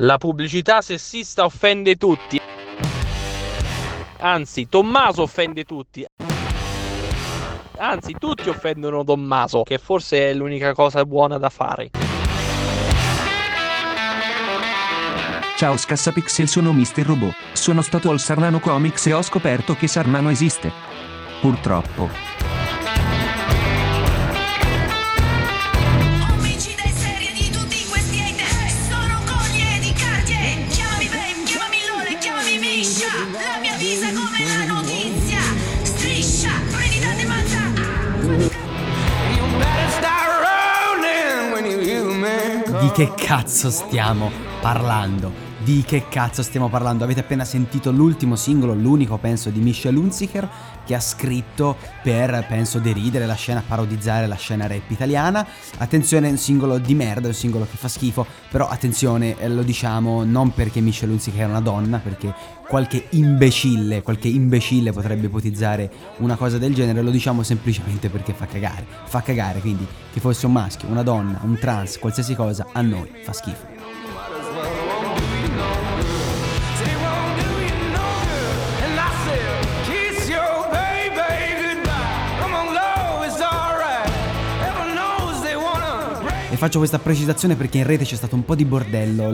La pubblicità sessista offende tutti. Anzi, Tommaso offende tutti. Anzi, tutti offendono Tommaso, che forse è l'unica cosa buona da fare. Ciao Scassapixel, sono Mr. Robot. Sono stato al Sarnano Comics e ho scoperto che Sarnano esiste. Purtroppo. Di che cazzo stiamo parlando? Di che cazzo stiamo parlando? Avete appena sentito l'ultimo singolo, l'unico penso di Michel Hunziker, che ha scritto per, penso, deridere la scena, parodizzare la scena rap italiana. Attenzione, è un singolo di merda, è un singolo che fa schifo, però attenzione, eh, lo diciamo non perché Michel Hunziker è una donna, perché qualche imbecille, qualche imbecille potrebbe ipotizzare una cosa del genere, lo diciamo semplicemente perché fa cagare. Fa cagare, quindi che fosse un maschio, una donna, un trans, qualsiasi cosa, a noi fa schifo. Faccio questa precisazione perché in rete c'è stato un po' di bordello.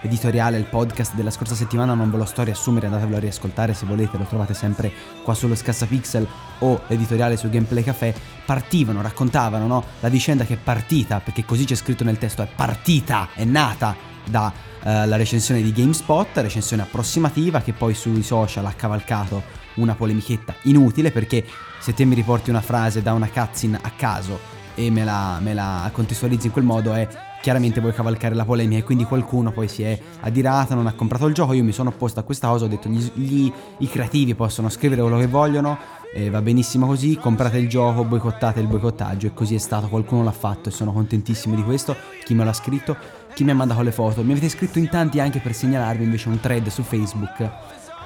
L'editoriale, il podcast della scorsa settimana non ve lo sto a riassumere, andatevelo a riascoltare se volete, lo trovate sempre qua sullo Scassapixel o l'editoriale su Gameplay Café. Partivano, raccontavano no? la vicenda che è partita, perché così c'è scritto nel testo, è partita, è nata da eh, recensione di GameSpot, recensione approssimativa che poi sui social ha cavalcato una polemichetta inutile perché se te mi riporti una frase da una cutscene a caso e me la, me la contestualizzi in quel modo è chiaramente vuoi cavalcare la polemica e quindi qualcuno poi si è adirato, non ha comprato il gioco, io mi sono opposto a questa cosa, ho detto gli, gli- i creativi possono scrivere quello che vogliono, e va benissimo così, comprate il gioco, boicottate il boicottaggio e così è stato, qualcuno l'ha fatto e sono contentissimo di questo, chi me l'ha scritto, chi mi ha mandato le foto, mi avete scritto in tanti anche per segnalarvi invece un thread su Facebook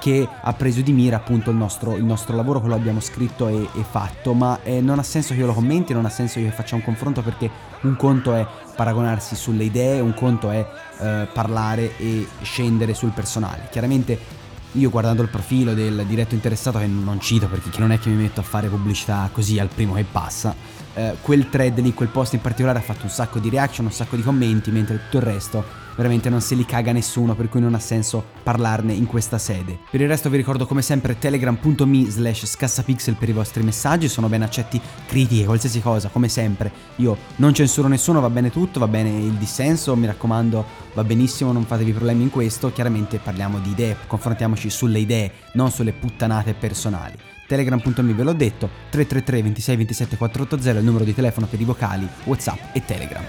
che ha preso di mira appunto il nostro, il nostro lavoro, quello che abbiamo scritto e, e fatto, ma eh, non ha senso che io lo commenti, non ha senso che faccia un confronto perché un conto è paragonarsi sulle idee, un conto è eh, parlare e scendere sul personale. Chiaramente io guardando il profilo del diretto interessato, che non cito perché non è che mi metto a fare pubblicità così al primo che passa, eh, quel thread lì, quel post in particolare ha fatto un sacco di reaction, un sacco di commenti, mentre tutto il resto veramente non se li caga nessuno, per cui non ha senso parlarne in questa sede. Per il resto vi ricordo come sempre telegram.me slash scassapixel per i vostri messaggi, sono ben accetti critiche, qualsiasi cosa, come sempre. Io non censuro nessuno, va bene tutto, va bene il dissenso, mi raccomando, va benissimo, non fatevi problemi in questo, chiaramente parliamo di idee, confrontiamoci sulle idee, non sulle puttanate personali. Telegram.me ve l'ho detto, 333 26 27 480 è il numero di telefono per i vocali, Whatsapp e Telegram.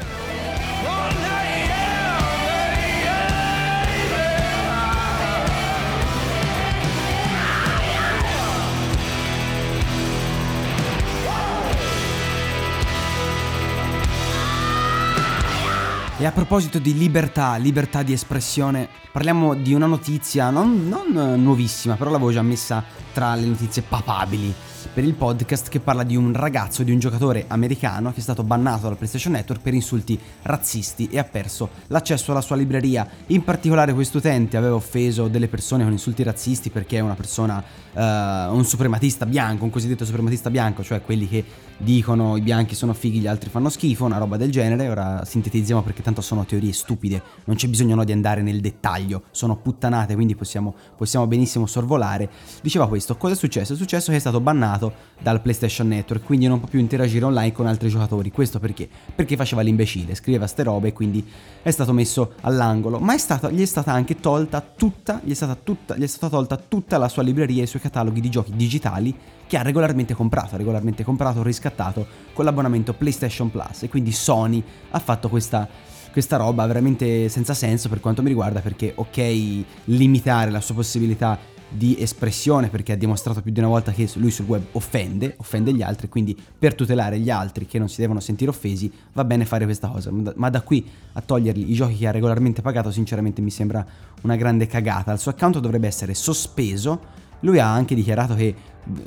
E a proposito di libertà, libertà di espressione, parliamo di una notizia non, non, eh, nuovissima, però l'avevo già messa tra le notizie papabili per il podcast che parla di un ragazzo, di un giocatore americano che è stato bannato dalla PlayStation Network per insulti razzisti e ha perso l'accesso alla sua libreria. In particolare questo utente aveva offeso delle persone con insulti razzisti perché è una persona, eh, un suprematista bianco, un cosiddetto suprematista bianco, cioè quelli che dicono i bianchi sono fighi, gli altri fanno schifo, una roba del genere. Ora sintetizziamo perché tanto sono teorie stupide, non c'è bisogno no, di andare nel dettaglio, sono puttanate, quindi possiamo, possiamo benissimo sorvolare. Diceva questo, questo, cosa è successo? È successo che è stato bannato dal PlayStation Network, quindi non può più interagire online con altri giocatori. Questo perché? Perché faceva l'imbecille, scriveva ste robe e quindi è stato messo all'angolo. Ma è stata, gli è stata anche tolta tutta, gli è stata, tutta, gli è stata tolta tutta la sua libreria e i suoi cataloghi di giochi digitali che ha regolarmente comprato, ha regolarmente comprato, riscattato con l'abbonamento PlayStation Plus. E quindi Sony ha fatto questa questa roba veramente senza senso per quanto mi riguarda perché ok limitare la sua possibilità di espressione perché ha dimostrato più di una volta che lui sul web offende, offende gli altri, quindi per tutelare gli altri che non si devono sentire offesi va bene fare questa cosa, ma da qui a togliergli i giochi che ha regolarmente pagato sinceramente mi sembra una grande cagata, il suo account dovrebbe essere sospeso, lui ha anche dichiarato che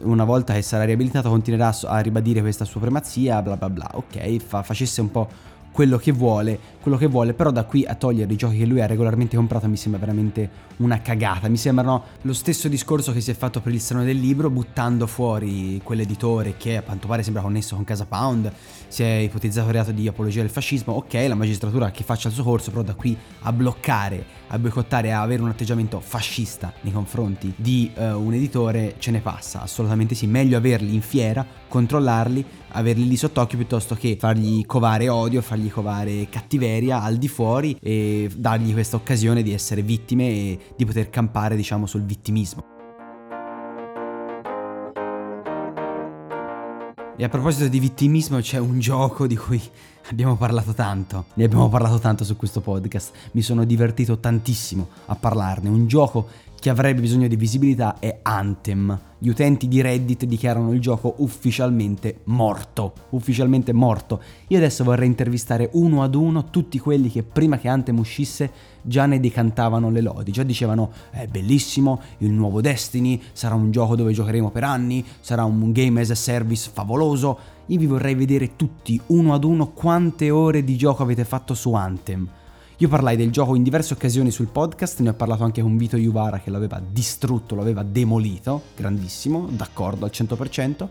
una volta che sarà riabilitato continuerà a ribadire questa supremazia, bla bla bla, ok, fa, facesse un po' quello che vuole, quello che vuole, però da qui a togliere i giochi che lui ha regolarmente comprato mi sembra veramente una cagata. Mi sembrano lo stesso discorso che si è fatto per il Salone del Libro, buttando fuori quell'editore che a quanto pare sembra connesso con Casa Pound, si è ipotizzato il reato di apologia del fascismo, ok, la magistratura che faccia il suo corso, però da qui a bloccare, a boicottare, a avere un atteggiamento fascista nei confronti di uh, un editore ce ne passa, assolutamente sì, meglio averli in fiera, controllarli, averli lì sott'occhio piuttosto che fargli covare odio, fargli covare cattiveria al di fuori e dargli questa occasione di essere vittime e di poter campare diciamo sul vittimismo. E a proposito di vittimismo c'è un gioco di cui abbiamo parlato tanto, ne abbiamo parlato tanto su questo podcast, mi sono divertito tantissimo a parlarne, un gioco che avrebbe bisogno di visibilità è Anthem. Gli utenti di Reddit dichiarano il gioco ufficialmente morto. Ufficialmente morto. Io adesso vorrei intervistare uno ad uno tutti quelli che prima che Anthem uscisse già ne decantavano le lodi. Già dicevano è bellissimo, il nuovo Destiny, sarà un gioco dove giocheremo per anni, sarà un game as a service favoloso. Io vi vorrei vedere tutti, uno ad uno, quante ore di gioco avete fatto su Anthem. Io parlai del gioco in diverse occasioni sul podcast, ne ho parlato anche con Vito Juvara che l'aveva distrutto, l'aveva demolito, grandissimo, d'accordo al 100%.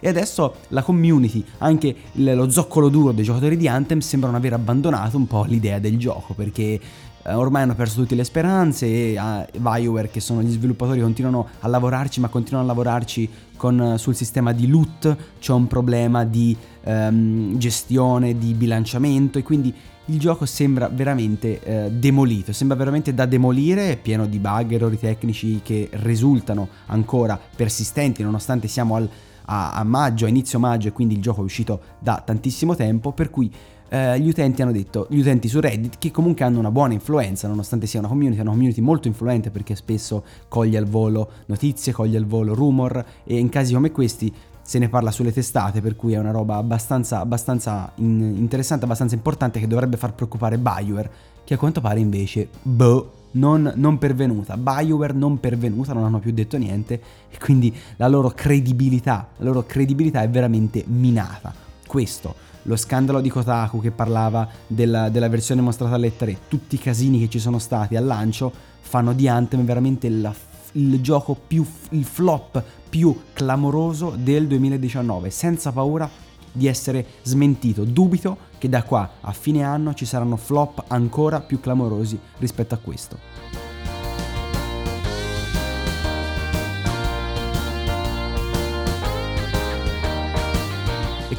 E adesso la community, anche lo zoccolo duro dei giocatori di Anthem sembrano aver abbandonato un po' l'idea del gioco perché ormai hanno perso tutte le speranze e uh, BioWare che sono gli sviluppatori continuano a lavorarci ma continuano a lavorarci con, sul sistema di loot, c'è un problema di um, gestione, di bilanciamento e quindi il gioco sembra veramente eh, demolito, sembra veramente da demolire, pieno di bug, errori tecnici che risultano ancora persistenti nonostante siamo al, a, a, maggio, a inizio maggio e quindi il gioco è uscito da tantissimo tempo, per cui eh, gli utenti hanno detto, gli utenti su Reddit che comunque hanno una buona influenza nonostante sia una community, una community molto influente perché spesso coglie al volo notizie, coglie al volo rumor e in casi come questi se ne parla sulle testate, per cui è una roba abbastanza, abbastanza in, interessante, abbastanza importante che dovrebbe far preoccupare BioWare, che a quanto pare invece, boh, non, non, pervenuta. BioWare non pervenuta, non hanno più detto niente e quindi la loro credibilità, la loro credibilità è veramente minata. Questo, lo scandalo di Kotaku che parlava della, della versione mostrata alle 3, tutti i casini che ci sono stati al lancio fanno di Anthem veramente la il gioco più, il flop più clamoroso del 2019, senza paura di essere smentito. Dubito che da qua a fine anno ci saranno flop ancora più clamorosi rispetto a questo.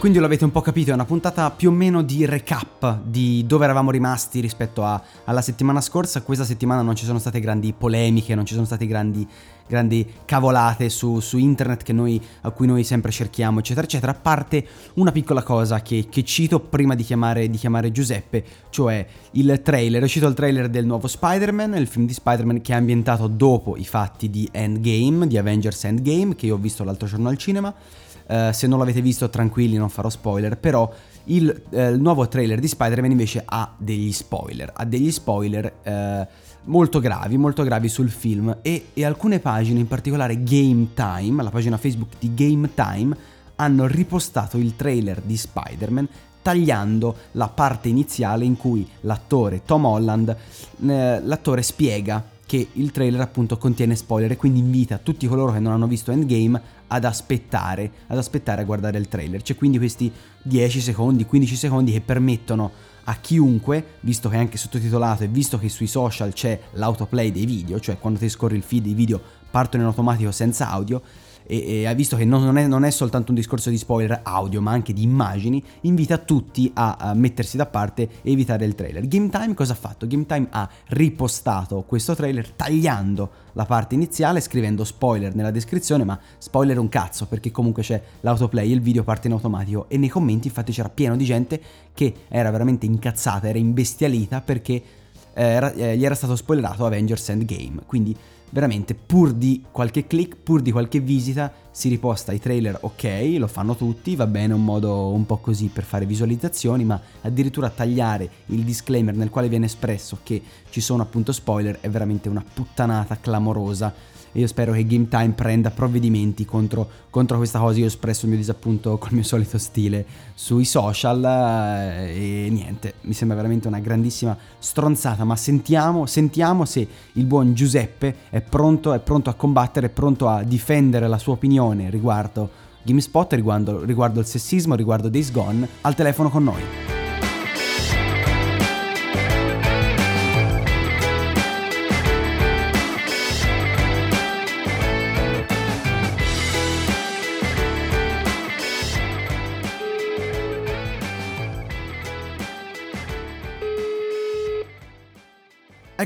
Quindi lo avete un po' capito, è una puntata più o meno di recap di dove eravamo rimasti rispetto a, alla settimana scorsa. Questa settimana non ci sono state grandi polemiche, non ci sono state grandi, grandi cavolate su, su internet noi, a cui noi sempre cerchiamo, eccetera, eccetera. A parte una piccola cosa che, che cito prima di chiamare, di chiamare, Giuseppe, cioè il trailer. È uscito il trailer del nuovo Spider-Man, il film di Spider-Man che è ambientato dopo i fatti di Endgame, di Avengers Endgame, che io ho visto l'altro giorno al cinema. Uh, se non l'avete visto, tranquilli, non farò spoiler. Però il, uh, il, nuovo trailer di Spider-Man invece ha degli spoiler. Ha degli spoiler uh, molto gravi, molto gravi sul film. E, e, alcune pagine, in particolare Game Time, la pagina Facebook di Game Time, hanno ripostato il trailer di Spider-Man tagliando la parte iniziale in cui l'attore Tom Holland, l'attore spiega che il trailer appunto contiene spoiler e quindi invita tutti coloro che non hanno visto Endgame ad aspettare, ad aspettare a guardare il trailer. C'è quindi questi 10 secondi, 15 secondi che permettono a chiunque, visto che è anche sottotitolato e visto che sui social c'è l'autoplay dei video, cioè quando ti scorri il feed i video partono in automatico senza audio e, e ha visto che non, non è, non è soltanto un discorso di spoiler audio ma anche di immagini, invita tutti a, a mettersi da parte e evitare il trailer. Game Time cosa ha fatto? Game Time ha ripostato questo trailer tagliando la parte iniziale, scrivendo spoiler nella descrizione, ma spoiler un cazzo perché comunque c'è l'autoplay, il video parte in automatico e nei commenti infatti c'era pieno di gente che era veramente incazzata, era imbestialita perché eh, era, eh, gli era stato spoilerato Avengers Endgame, quindi veramente pur di qualche click, pur di qualche visita, si riposta i trailer ok, lo fanno tutti, va bene un modo un po' così per fare visualizzazioni, ma addirittura tagliare il disclaimer nel quale viene espresso che ci sono appunto spoiler è veramente una puttanata clamorosa io spero che Game Time prenda provvedimenti contro, contro questa cosa. Io ho espresso il mio disappunto col mio solito stile sui social eh, e niente, mi sembra veramente una grandissima stronzata, ma sentiamo, sentiamo se il buon Giuseppe è pronto, è pronto a combattere, è pronto a difendere la sua opinione riguardo GameSpot, riguardo, riguardo il sessismo, riguardo Days Gone, al telefono con noi.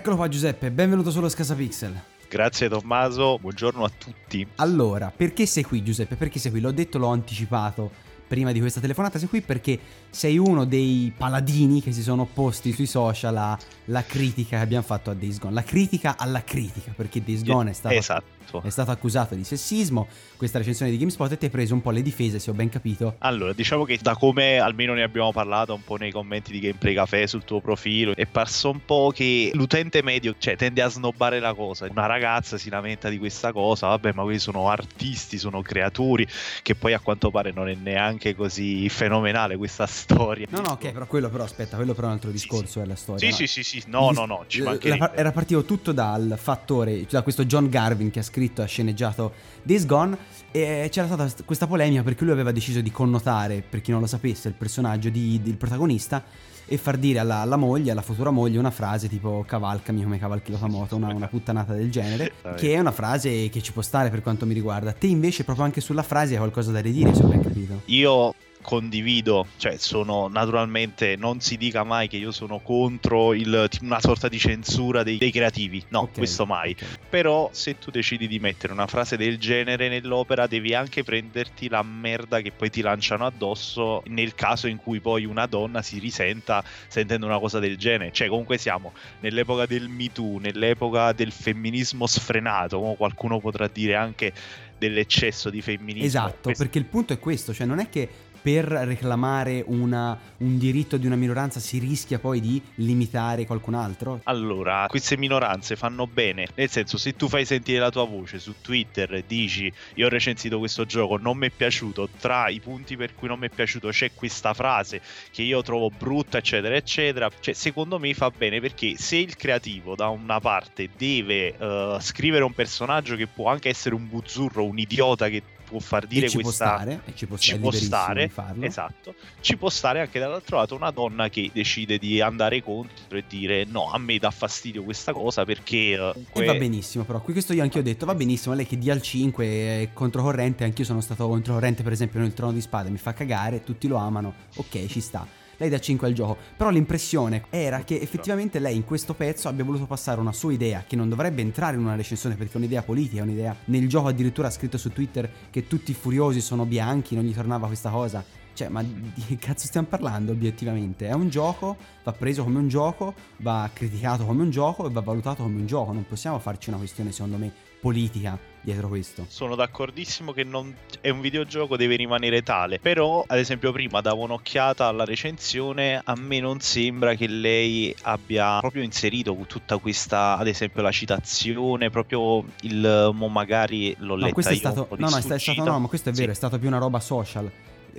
Eccolo qua Giuseppe, benvenuto sullo Scasapixel. Grazie Tommaso, buongiorno a tutti. Allora, perché sei qui Giuseppe? Perché sei qui? L'ho detto, l'ho anticipato prima di questa telefonata, sei qui perché sei uno dei paladini che si sono opposti sui social alla critica che abbiamo fatto a Days Gone. La critica alla critica, perché Days Gone è stato, Esatto. è stato accusato di sessismo, questa recensione di GameSpot e ti hai preso un po' le difese, se ho ben capito. Allora, diciamo che da come almeno ne abbiamo parlato un po' nei commenti di Gameplay Café sul tuo profilo, è parso un po' che l'utente medio cioè, tende a snobbare la cosa. Una ragazza si lamenta di questa cosa, vabbè, ma quelli sono artisti, sono creatori, che poi a quanto pare non è neanche così fenomenale questa storia. No, no, ok, però quello però aspetta, quello però è un altro discorso, è la storia. Sì, sì, sì, sì, no, no, no, ci mancherebbe. era partito tutto dal fattore, da questo John Garvin che ha scritto e ha sceneggiato Days Gone e c'era stata st- questa polemica perché lui aveva deciso di connotare, per chi non lo sapesse, il personaggio di- del protagonista e far dire alla, alla moglie, alla futura moglie, una frase tipo cavalcami come cavalchi la tua moto, una, una puttanata del genere, che è una frase che ci può stare per quanto mi riguarda. Te invece proprio anche sulla frase hai qualcosa da ridire, se ho ben capito. Io condivido, cioè sono naturalmente, non si dica mai che io sono contro il, una sorta di censura dei, dei creativi, no, Ok, questo mai. ok. Però se tu decidi di mettere una frase del genere nell'opera devi anche prenderti la merda che poi ti lanciano addosso nel caso in cui poi una donna si risenta sentendo una cosa del genere. Cioè comunque siamo nell'epoca del Me Too, nell'epoca del femminismo sfrenato, o qualcuno potrà dire anche dell'eccesso di femminismo. Esatto, Questo- perché il punto è questo, cioè non è che per reclamare una- un diritto di una minoranza si rischia poi di limitare qualcun altro. Allora, queste minoranze fanno bene, nel senso se tu fai sentire la tua voce su Twitter e dici io ho recensito questo gioco, non mi è piaciuto, tra i punti per cui non mi è piaciuto c'è questa frase che io trovo brutta, eccetera, eccetera, cioè secondo me fa bene perché se il creativo da una parte deve eh, scrivere un personaggio che può anche essere un buzzurro, un idiota che può far dire e ci questa... può stare, e ci può ci stare, può liberissimo stare, esatto. Ci può stare anche dall'altro lato una donna che decide di andare contro e dire no, a me dà fastidio questa cosa perché eh, comunque E va benissimo, però qui questo io anche ho detto, va benissimo, lei che dia al 5 è controcorrente, anch'io sono stato controcorrente per esempio nel Trono di Spade, mi fa cagare, tutti lo amano, ok, ci sta. Lei dà 5 al gioco, però l'impressione era che effettivamente lei in questo pezzo abbia voluto passare una sua idea che non dovrebbe entrare in una recensione perché è un'idea politica, è un'idea. Nel gioco addirittura ha scritto su Twitter che tutti i furiosi sono bianchi, non gli tornava questa cosa. Cioè, ma di che cazzo stiamo parlando obiettivamente? È un gioco, va preso come un gioco, va criticato come un gioco e va valutato come un gioco. Non possiamo farci una questione, secondo me, politica dietro questo. sono d'accordissimo che non è un videogioco deve rimanere tale però ad esempio prima davo un'occhiata alla recensione a me non sembra che lei abbia proprio inserito tutta questa ad esempio la citazione proprio il mo magari l'ho No, letta questo è stato. No, no, è sta- è stato. No, ma questo è vero, Sì. è stato più una roba social.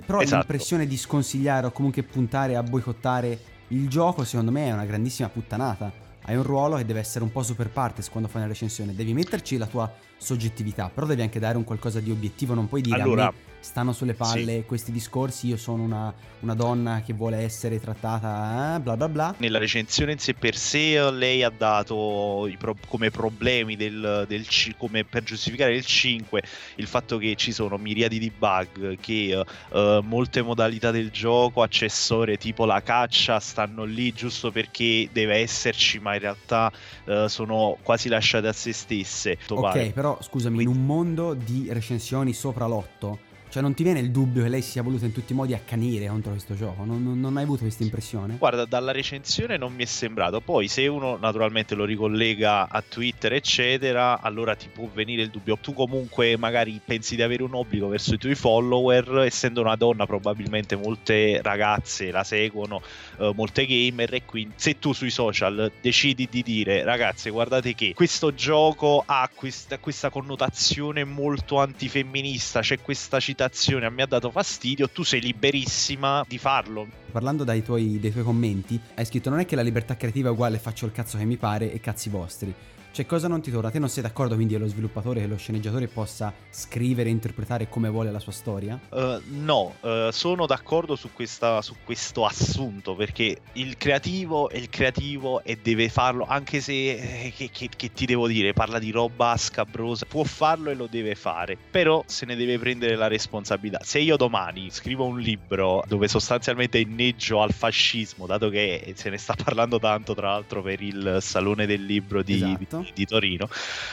Però Esatto. l'impressione di sconsigliare o comunque puntare a boicottare il gioco, secondo me, è una grandissima puttanata. Hai un ruolo che deve essere un po' super partes quando fai una recensione. Devi metterci la tua soggettività, però devi anche dare un qualcosa di obiettivo. Non puoi dire Allora- stanno sulle palle questi discorsi, io sono una, una donna che vuole essere trattata, eh, bla bla bla. Nella recensione in sé per sé lei ha dato pro- come problemi del, del c- come per giustificare il 5 il fatto che ci sono miriadi di bug, che eh, molte modalità del gioco, accessorie tipo la caccia stanno lì giusto perché deve esserci, ma in realtà eh, sono quasi lasciate a se stesse. Ok, però scusami, in un mondo di recensioni sopra l'otto, cioè non ti viene il dubbio che lei sia voluta in tutti i modi accanire contro questo gioco? Non, non, non hai avuto questa impressione? Guarda, dalla recensione non mi è sembrato. Poi se uno naturalmente lo ricollega a Twitter, eccetera, allora ti può venire il dubbio. Tu comunque magari pensi di avere un obbligo verso i tuoi follower, essendo una donna probabilmente molte ragazze la seguono, eh, molte gamer, e quindi se tu sui social decidi di dire ragazze guardate che questo gioco ha questa, questa connotazione molto antifemminista, c'è questa citazione me ha dato fastidio, tu sei liberissima di farlo. Parlando dai tuoi, dei tuoi commenti, hai scritto non è che la libertà creativa è uguale faccio il cazzo che mi pare e cazzi vostri. Cioè, cosa non ti torna? Te non sei d'accordo quindi che lo sviluppatore e lo sceneggiatore possa scrivere e interpretare come vuole la sua storia? Uh, no, uh, sono d'accordo su, questa, su, questo assunto perché il creativo è il creativo e deve farlo, anche se, eh, che, che, che, ti devo dire, parla di roba scabrosa, può farlo e lo deve fare, però se ne deve prendere la responsabilità. Se io domani scrivo un libro dove sostanzialmente inneggio al fascismo, dato che se ne sta parlando tanto tra l'altro per il Salone del Libro di... Esatto di Torino,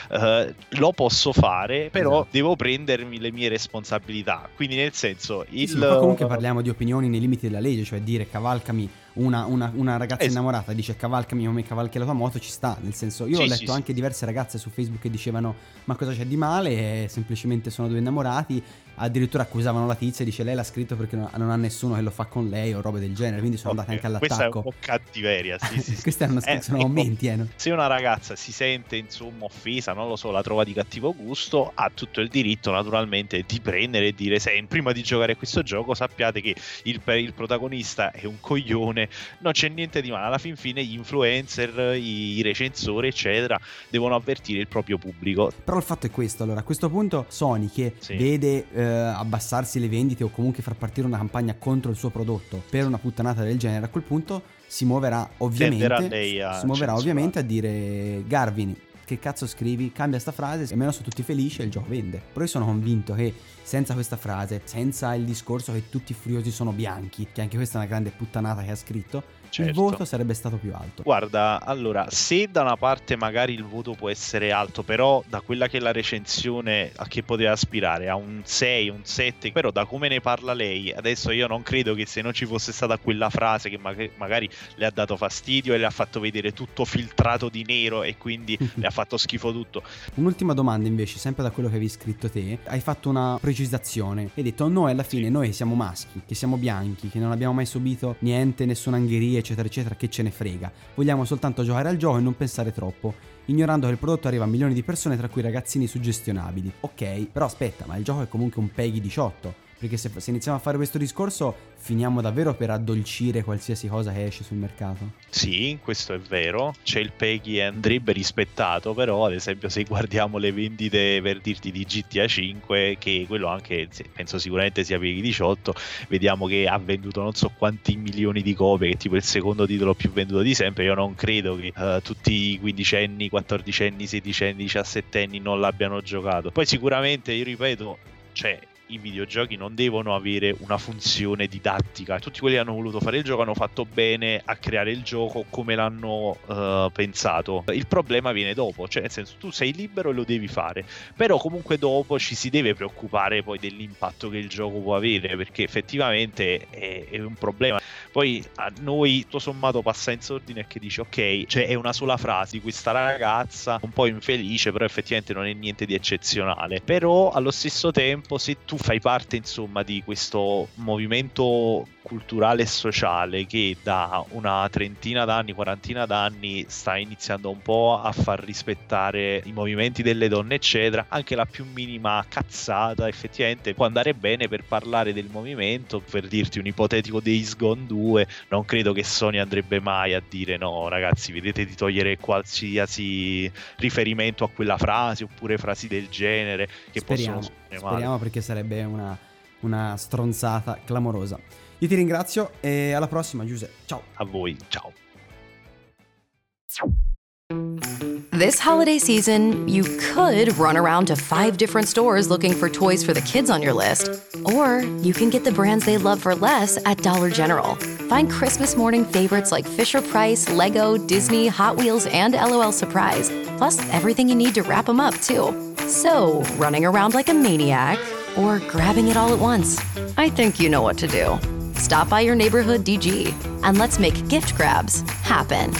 uh, lo posso fare, però esatto. devo prendermi le mie responsabilità. Quindi, nel senso, il... Sì, comunque parliamo di opinioni nei limiti della legge, cioè dire cavalcami una, una, una ragazza es- innamorata dice cavalcami come cavalchi la tua moto, ci sta. Nel senso, io sì, ho letto sì, anche sì. diverse ragazze su Facebook che dicevano ma cosa c'è di male? semplicemente sono due innamorati. Addirittura accusavano la tizia e dice lei l'ha scritto perché non ha nessuno che lo fa con lei o robe del genere. Quindi sono okay. andate anche all'attacco. Questa è un po' cattiveria. Sì, sì, Questi erano, eh, sono commenti. Eh, no? Se una ragazza si sente insomma offesa, non lo so, la trova di cattivo gusto, ha tutto il diritto naturalmente di prendere e dire: Se prima di giocare a questo gioco sappiate che il, il protagonista è un coglione, non c'è niente di male. Alla fin fine gli influencer, i, recensori, eccetera, devono avvertire il proprio pubblico. Però il fatto è questo: allora, a questo punto, Sony che sì. vede eh, abbassarsi le vendite o comunque far partire una campagna contro il suo prodotto per una puttanata del genere, a quel punto si muoverà ovviamente, si muoverà ovviamente a dire Garvin che cazzo scrivi, cambia sta frase e almeno sono tutti felici e il gioco vende. Però io sono convinto che senza questa frase, senza il discorso che tutti i furiosi sono bianchi, che anche questa è una grande puttanata che ha scritto, certo. il voto sarebbe stato più alto. Guarda, allora, se da una parte magari il voto può essere alto, però da quella che è la recensione a che poteva aspirare, a un 6, un 7, però da come ne parla lei, adesso io non credo che se non ci fosse stata quella frase che magari le ha dato fastidio e le ha fatto vedere tutto filtrato di nero e quindi le ha fatto schifo tutto. Un'ultima domanda invece, sempre da quello che avevi scritto te, hai fatto una precisazione, hai detto noi alla fine, sì. noi siamo maschi, che siamo bianchi, che non abbiamo mai subito niente, nessuna angheria eccetera, eccetera, che ce ne frega. Vogliamo soltanto giocare al gioco e non pensare troppo, ignorando che il prodotto arriva a milioni di persone, tra cui ragazzini suggestionabili. Ok, però aspetta, ma il gioco è comunque un PEGI 18 perché se, se, iniziamo a fare questo discorso finiamo davvero per addolcire qualsiasi cosa che esce sul mercato. Sì, questo è vero. C'è il Peggy andrebbe rispettato, però ad esempio se guardiamo le vendite per dirti di GTA 5, che quello anche penso sicuramente sia Peggy 18, vediamo che ha venduto non so quanti milioni di copie, che è tipo il secondo titolo più venduto di sempre. Io non credo che uh, tutti i quindicenni, quattordicenni, sedicenni, diciassettenni non l'abbiano giocato. Poi sicuramente, io ripeto, cioè i videogiochi non devono avere una funzione didattica. Tutti quelli che hanno voluto fare il gioco hanno fatto bene a creare il gioco come l'hanno uh, pensato. Il problema viene dopo, cioè nel senso tu sei libero e lo devi fare, però comunque dopo ci si deve preoccupare poi dell'impatto che il gioco può avere, perché effettivamente è, è un problema. Poi a noi tutto sommato passa in sordine che dice ok, cioè è una sola frase di questa ragazza un po' infelice, però effettivamente non è niente di eccezionale. Però allo stesso tempo se tu fai parte insomma di questo movimento culturale e sociale che da una trentina d'anni, quarantina d'anni sta iniziando un po' a far rispettare i movimenti delle donne eccetera, anche la più minima cazzata effettivamente può andare bene per parlare del movimento, per dirti un ipotetico Days Gone 2, non credo che Sony andrebbe mai a dire no ragazzi vedete di togliere qualsiasi riferimento a quella frase oppure frasi del genere che speriamo, possono speriamo perché sarebbe una una stronzata clamorosa. Io ti ringrazio e alla prossima Giuseppe, ciao! A voi, ciao. This holiday season, you could run around to five different stores looking for toys for the kids on your list. Or you can get the brands they love for less at Dollar General. Find Christmas morning favorites like Fisher Price, Lego, Disney, Hot Wheels, and LOL Surprise. Plus, everything you need to wrap them up, too. So, running around like a maniac or grabbing it all at once? I think you know what to do. Stop by your neighborhood DG and let's make gift grabs happen.